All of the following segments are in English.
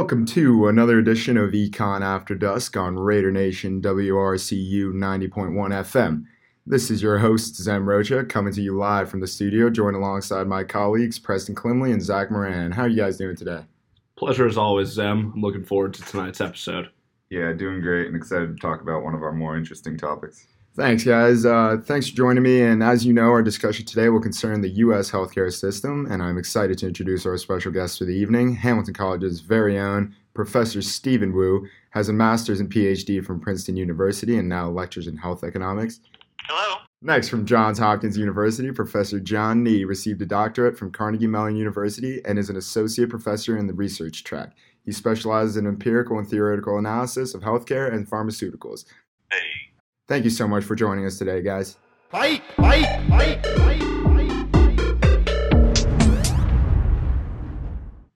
Welcome to another edition of Econ After Dusk on Raider Nation WRCU 90.1 FM. This is your host, Zem Rocha, coming to you live from the studio, joined alongside my colleagues, Preston Klimley and Zach Moran. How are you guys doing today? Pleasure as always, Zem. I'm looking forward to tonight's episode. Yeah, doing great and excited to talk about one of our more interesting topics. Thanks, guys. Uh, thanks for joining me. And as you know, our discussion today will concern the U.S. healthcare system. And I'm excited to introduce our special guest for the evening. Hamilton College's very own Professor Stephen Wu has a master's and PhD from Princeton University and now lectures in health economics. Hello. Next, from Johns Hopkins University, Professor Jian Ni received a doctorate from Carnegie Mellon University and is an associate professor in the research track. He specializes in empirical and theoretical analysis of healthcare and pharmaceuticals. Hey. Thank you so much for joining us today, guys. Fight! Fight! Fight! Fight!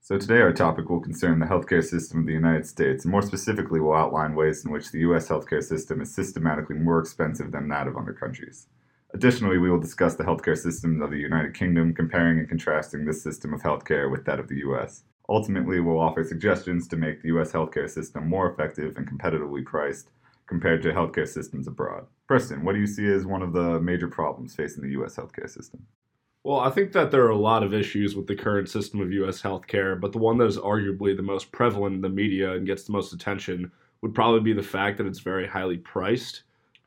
So, today our topic will concern the healthcare system of the United States, and more specifically, we will outline ways in which the U.S. healthcare system is systematically more expensive than that of other countries. Additionally, we will discuss the healthcare systems of the United Kingdom, comparing and contrasting this system of healthcare with that of the U.S. Ultimately, we'll offer suggestions to make the U.S. healthcare system more effective and competitively priced compared to healthcare systems abroad. Preston, what do you see as one of the major problems facing the U.S. healthcare system? Well, I think that there are a lot of issues with the current system of U.S. healthcare, but the one that is arguably the most prevalent in the media and gets the most attention would probably be the fact that it's very highly priced.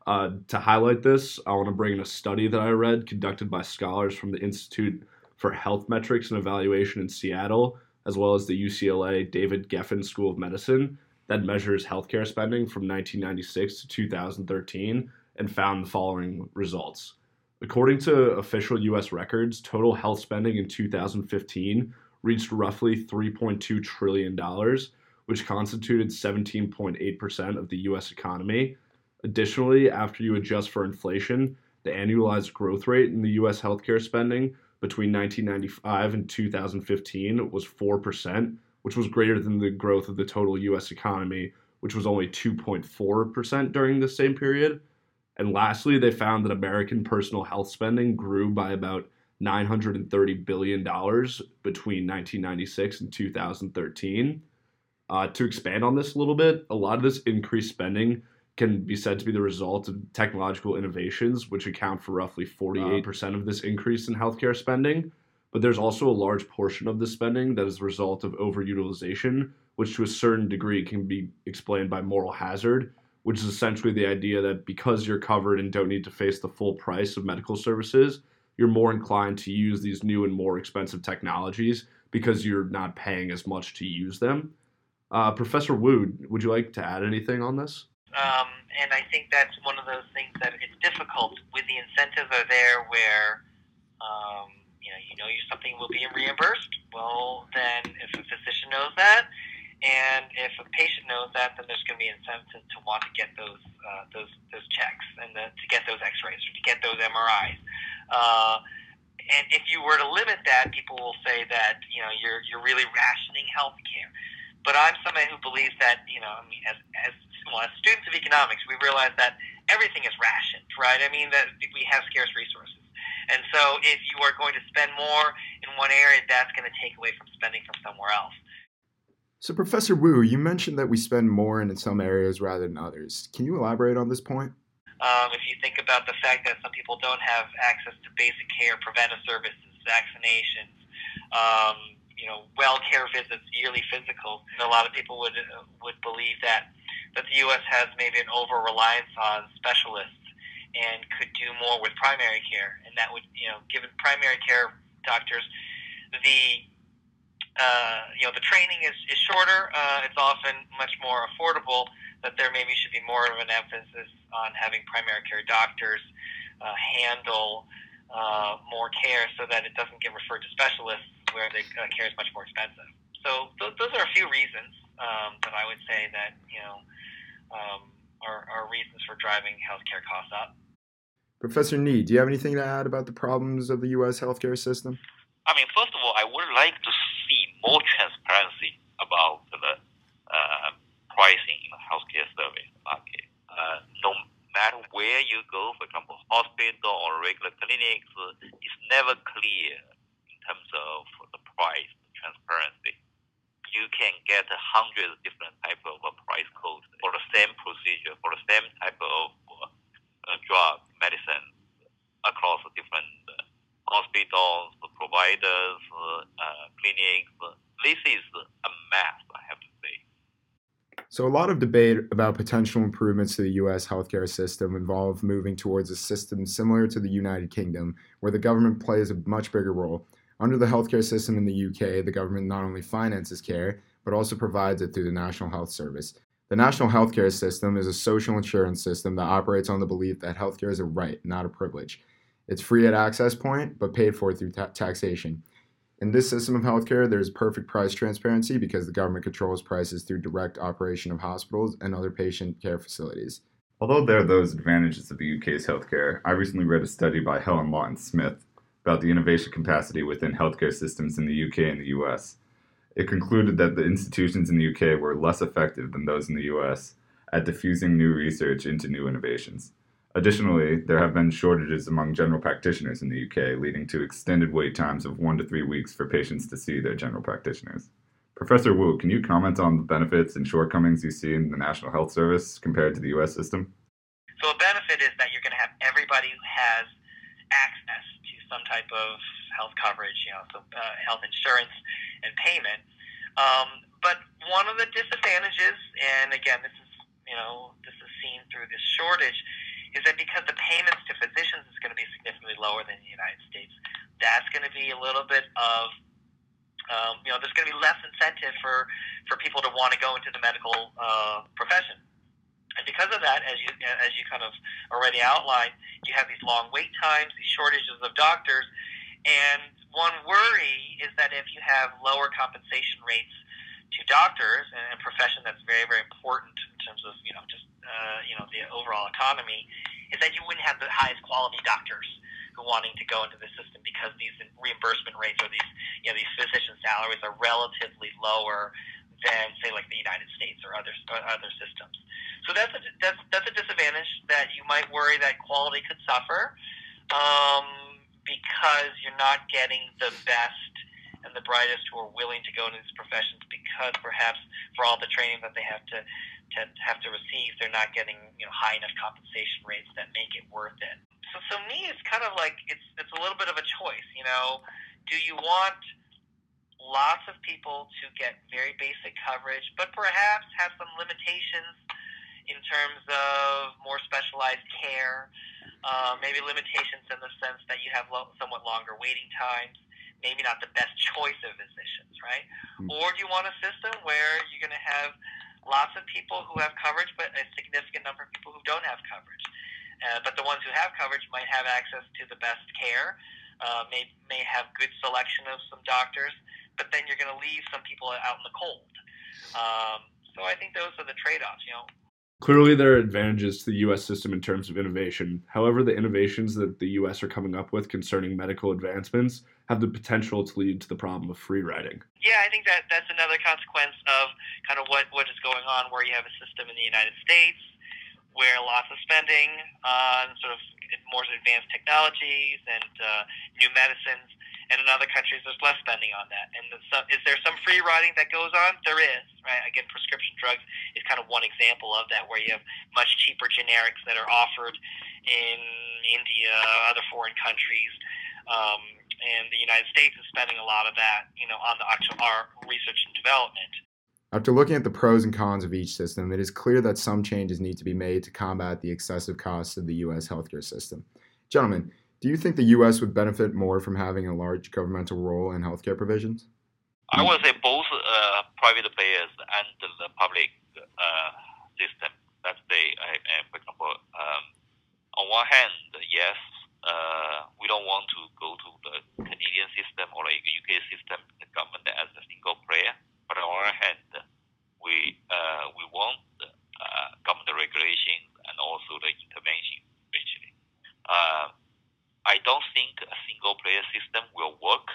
Uh, to highlight this, I want to bring in a study that I read conducted by scholars from the Institute for Health Metrics and Evaluation in Seattle, as well as the UCLA David Geffen School of Medicine, that measures healthcare spending from 1996 to 2013 and found the following results. According to official US records, total health spending in 2015 reached roughly $3.2 trillion, which constituted 17.8% of the US economy. Additionally, after you adjust for inflation, the annualized growth rate in the US healthcare spending between 1995 and 2015 was 4%, which was greater than the growth of the total US economy, which was only 2.4% during the same period. And lastly, they found that American personal health spending grew by about $930 billion between 1996 and 2013. Uh, to expand on this a little bit, a lot of this increased spending can be said to be the result of technological innovations, which account for roughly 48% of this increase in healthcare spending. But there's also a large portion of the spending that is the result of overutilization, which to a certain degree can be explained by moral hazard, which is essentially the idea that because you're covered and don't need to face the full price of medical services, you're more inclined to use these new and more expensive technologies because you're not paying as much to use them. Uh, Professor Wu, would you like to add anything on this? Um, and I think that's one of those things that it's difficult when the incentives are there where, um, you know, you something will be reimbursed. Well, then if a physician knows that, and if a patient knows that, then there's going to be incentive to want to get those uh, those those checks and the, to get those X-rays or to get those MRIs. Uh, and if you were to limit that, people will say that you know you're you're really rationing healthcare. But I'm somebody who believes that you know I mean as as well as students of economics, we realize that everything is rationed, right? I mean that we have scarce resources. And so if you are going to spend more in one area, that's going to take away from spending from somewhere else. So, Professor Wu, you mentioned that we spend more in some areas rather than others. Can you elaborate on this point? Um, if you think about the fact that some people don't have access to basic care, preventive services, vaccinations, um, you know, well care visits, yearly physicals, a lot of people would uh, would believe that that the U.S. has maybe an over reliance on specialists and could do more with primary care, and that would, you know, given primary care doctors, the uh, you know the training is, is shorter. Uh, it's often much more affordable. That there maybe should be more of an emphasis on having primary care doctors uh, handle uh, more care, so that it doesn't get referred to specialists where the uh, care is much more expensive. So th- those are a few reasons um, that I would say that you know. Um, are, are reasons for driving healthcare costs up. Professor Ni, do you have anything to add about the problems of the U.S. healthcare system? I mean, first of all, I would like to see more transparency about the uh, pricing in the healthcare service market. Uh, no matter where you go, for example, hospital or regular clinics, it's never clear in terms of the price transparency. You can get hundreds of different type of price codes for the same procedure, for the same type of uh, drug, medicine across different uh, hospitals, providers, uh, clinics. This is a mess, I have to say. So, a lot of debate about potential improvements to the US healthcare system involve moving towards a system similar to the United Kingdom, where the government plays a much bigger role. Under the healthcare system in the UK, the government not only finances care, but also provides it through the National Health Service. The National Healthcare System is a social insurance system that operates on the belief that healthcare is a right, not a privilege. It's free at access point, but paid for through ta- taxation. In this system of healthcare, there's perfect price transparency because the government controls prices through direct operation of hospitals and other patient care facilities. Although there are those advantages of the UK's healthcare, I recently read a study by Helen Lawton Smith about the innovation capacity within healthcare systems in the UK and the US. It concluded that the institutions in the UK were less effective than those in the US at diffusing new research into new innovations. Additionally, there have been shortages among general practitioners in the UK, leading to extended wait times of one to three weeks for patients to see their general practitioners. Professor Wu, can you comment on the benefits and shortcomings you see in the National Health Service compared to the US system? So, a benefit is that you're going to have everybody who has access some type of health coverage, you know, so uh, health insurance and payment. Um, but one of the disadvantages, and again, this is you know this is seen through this shortage, is that because the payments to physicians is going to be significantly lower than the United States, that's going to be a little bit of um, you know, there's going to be less incentive for, for people to want to go into the medical uh, profession. And because of that, as you as you kind of already outlined, you have these long wait times, these shortages of doctors, and one worry is that if you have lower compensation rates to doctors and a profession that's very very important in terms of you know just uh, you know the overall economy, is that you wouldn't have the highest quality doctors who wanting to go into the system because these reimbursement rates or these you know these physician salaries are relatively lower than say like the United States or other or other systems. So that's a that's that's a disadvantage that you might worry that quality could suffer um, because you're not getting the best and the brightest who are willing to go into these professions because perhaps for all the training that they have to to have to receive, they're not getting you know high enough compensation rates that make it worth it. So so me, it's kind of like it's it's a little bit of a choice. You know, do you want lots of people to get very basic coverage, but perhaps have some limitations in terms of more specialized care, uh, maybe limitations in the sense that you have lo- somewhat longer waiting times, maybe not the best choice of physicians, right? Mm-hmm. Or do you want a system where you're going to have lots of people who have coverage, but a significant number of people who don't have coverage? Uh, but the ones who have coverage might have access to the best care, uh, may may have good selection of some doctors, but then you're going to leave some people out in the cold. Um, so I think those are the trade-offs. You know. Clearly, there are advantages to the U.S. system in terms of innovation. However, the innovations that the U.S. are coming up with concerning medical advancements have the potential to lead to the problem of free riding. Yeah, I think that that's another consequence of kind of what, what is going on where you have a system in the United States where lots of spending on sort of more advanced technologies and uh, new medicines and in other countries there's less spending on that. And so, is there some free riding that goes on? There is, right? Again, prescription drugs is kind of one example of that, where you have much cheaper generics that are offered in India, other foreign countries. Um, and the United States is spending a lot of that, you know, on the actual our research and development. After looking at the pros and cons of each system, it is clear that some changes need to be made to combat the excessive costs of the U.S. healthcare system. Gentlemen, do you think the U.S. would benefit more from having a large governmental role in healthcare provisions? I would say both uh, private players and the public uh, system. They, uh, for example, um, on one hand, yes, uh, we don't want to go to the Canadian system or like UK system, the government as a single player. But on the other hand, we uh, we want uh, government regulations and also the intervention, actually. Uh, I don't think a single player system will work,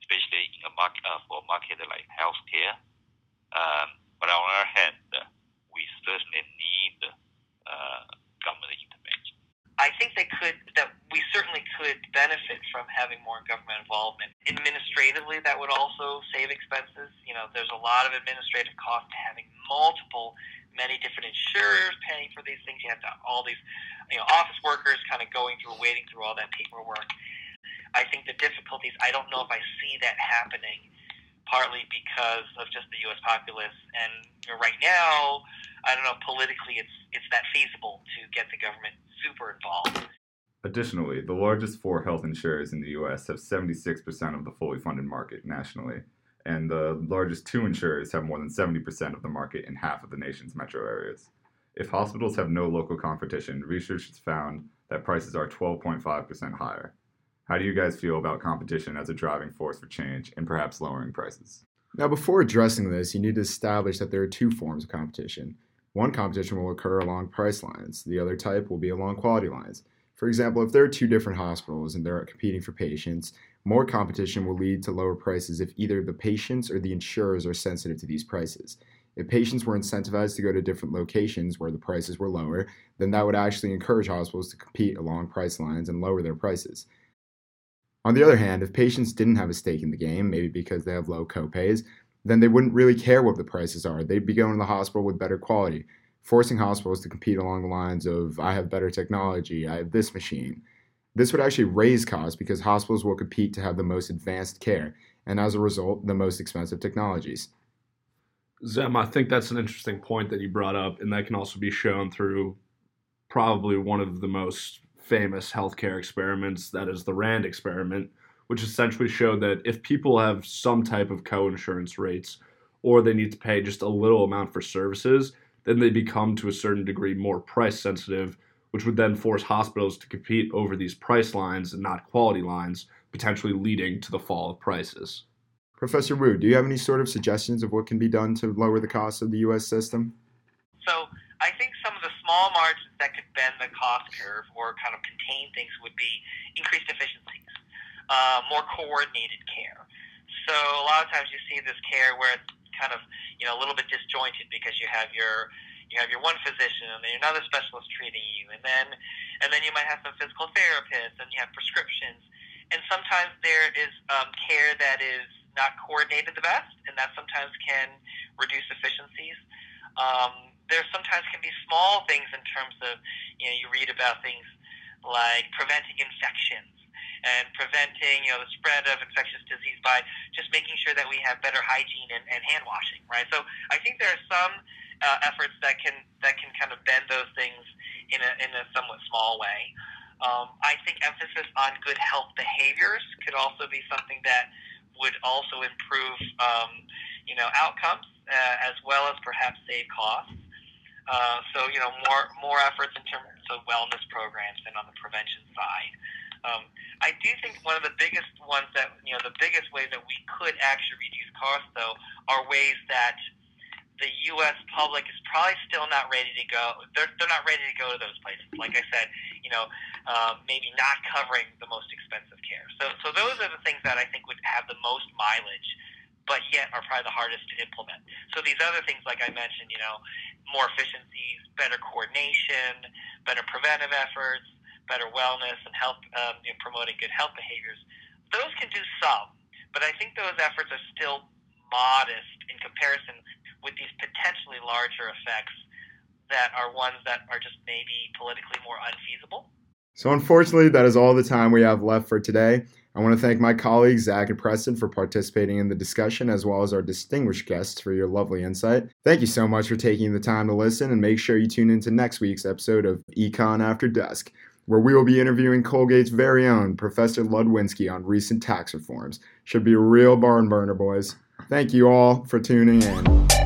especially in a market uh, for a market like healthcare. Um, but on the other hand, we certainly need uh, government intervention. I think they could that we certainly could benefit from having more government involvement. Administratively, that would also save expenses. you know, there's a lot of administrative cost to having multiple, many different insurers paying for these things. You have to all these, you know, office workers kind of going through, wading through all that paperwork. I think the difficulties. I don't know if I see that happening. Partly because of just the U.S. populace, and you know, right now, I don't know politically, it's it's that feasible to get the government super involved. Additionally, the largest four health insurers in the US have 76% of the fully funded market nationally, and the largest two insurers have more than 70% of the market in half of the nation's metro areas. If hospitals have no local competition, research has found that prices are 12.5% higher. How do you guys feel about competition as a driving force for change and perhaps lowering prices? Now, before addressing this, you need to establish that there are two forms of competition. One competition will occur along price lines, the other type will be along quality lines. For example, if there are two different hospitals and they're competing for patients, more competition will lead to lower prices if either the patients or the insurers are sensitive to these prices. If patients were incentivized to go to different locations where the prices were lower, then that would actually encourage hospitals to compete along price lines and lower their prices. On the other hand, if patients didn't have a stake in the game, maybe because they have low copays, then they wouldn't really care what the prices are. They'd be going to the hospital with better quality forcing hospitals to compete along the lines of I have better technology, I have this machine. This would actually raise costs because hospitals will compete to have the most advanced care and as a result, the most expensive technologies. Zem, I think that's an interesting point that you brought up, and that can also be shown through probably one of the most famous healthcare experiments, that is the RAND experiment, which essentially showed that if people have some type of co-insurance rates or they need to pay just a little amount for services, then they become to a certain degree more price sensitive, which would then force hospitals to compete over these price lines and not quality lines, potentially leading to the fall of prices. Professor Wu, do you have any sort of suggestions of what can be done to lower the cost of the U.S. system? So, I think some of the small margins that could bend the cost curve or kind of contain things would be increased efficiencies, uh, more coordinated care. So, a lot of times you see this care where it's kind of you know a little bit disjointed because you have your you have your one physician and then another specialist treating you and then and then you might have some physical therapists and you have prescriptions. And sometimes there is um, care that is not coordinated the best and that sometimes can reduce efficiencies. Um, there sometimes can be small things in terms of you know you read about things like preventing infections and preventing, you know, the spread of infectious disease by just making sure that we have better hygiene and, and hand washing, right? So I think there are some uh, efforts that can that can kind of bend those things in a in a somewhat small way. Um, I think emphasis on good health behaviors could also be something that would also improve, um, you know, outcomes uh, as well as perhaps save costs. Uh, so you know more more efforts in terms of wellness programs and on the prevention side. Um, I do think one of the biggest ones that you know the biggest ways that we could actually reduce costs though are ways that the U.S. public is probably still not ready to go. They're, they're not ready to go to those places. Like I said, you know, um, maybe not covering the most expensive care. So, so those are the things that I think would have the most mileage, but yet are probably the hardest to implement. So these other things, like I mentioned, you know, more efficiencies, better coordination, better preventive efforts, better wellness and health, um, you know, promoting good health behaviors, those can do some. But I think those efforts are still modest in comparison with these potentially larger effects that are ones that are just maybe politically more unfeasible. So, unfortunately, that is all the time we have left for today. I want to thank my colleagues, Zach and Preston, for participating in the discussion, as well as our distinguished guests for your lovely insight. Thank you so much for taking the time to listen, and make sure you tune into next week's episode of Econ After Dusk where we will be interviewing Colgate's very own Professor Ludwinski on recent tax reforms. Should be a real barn burner, boys. Thank you all for tuning in.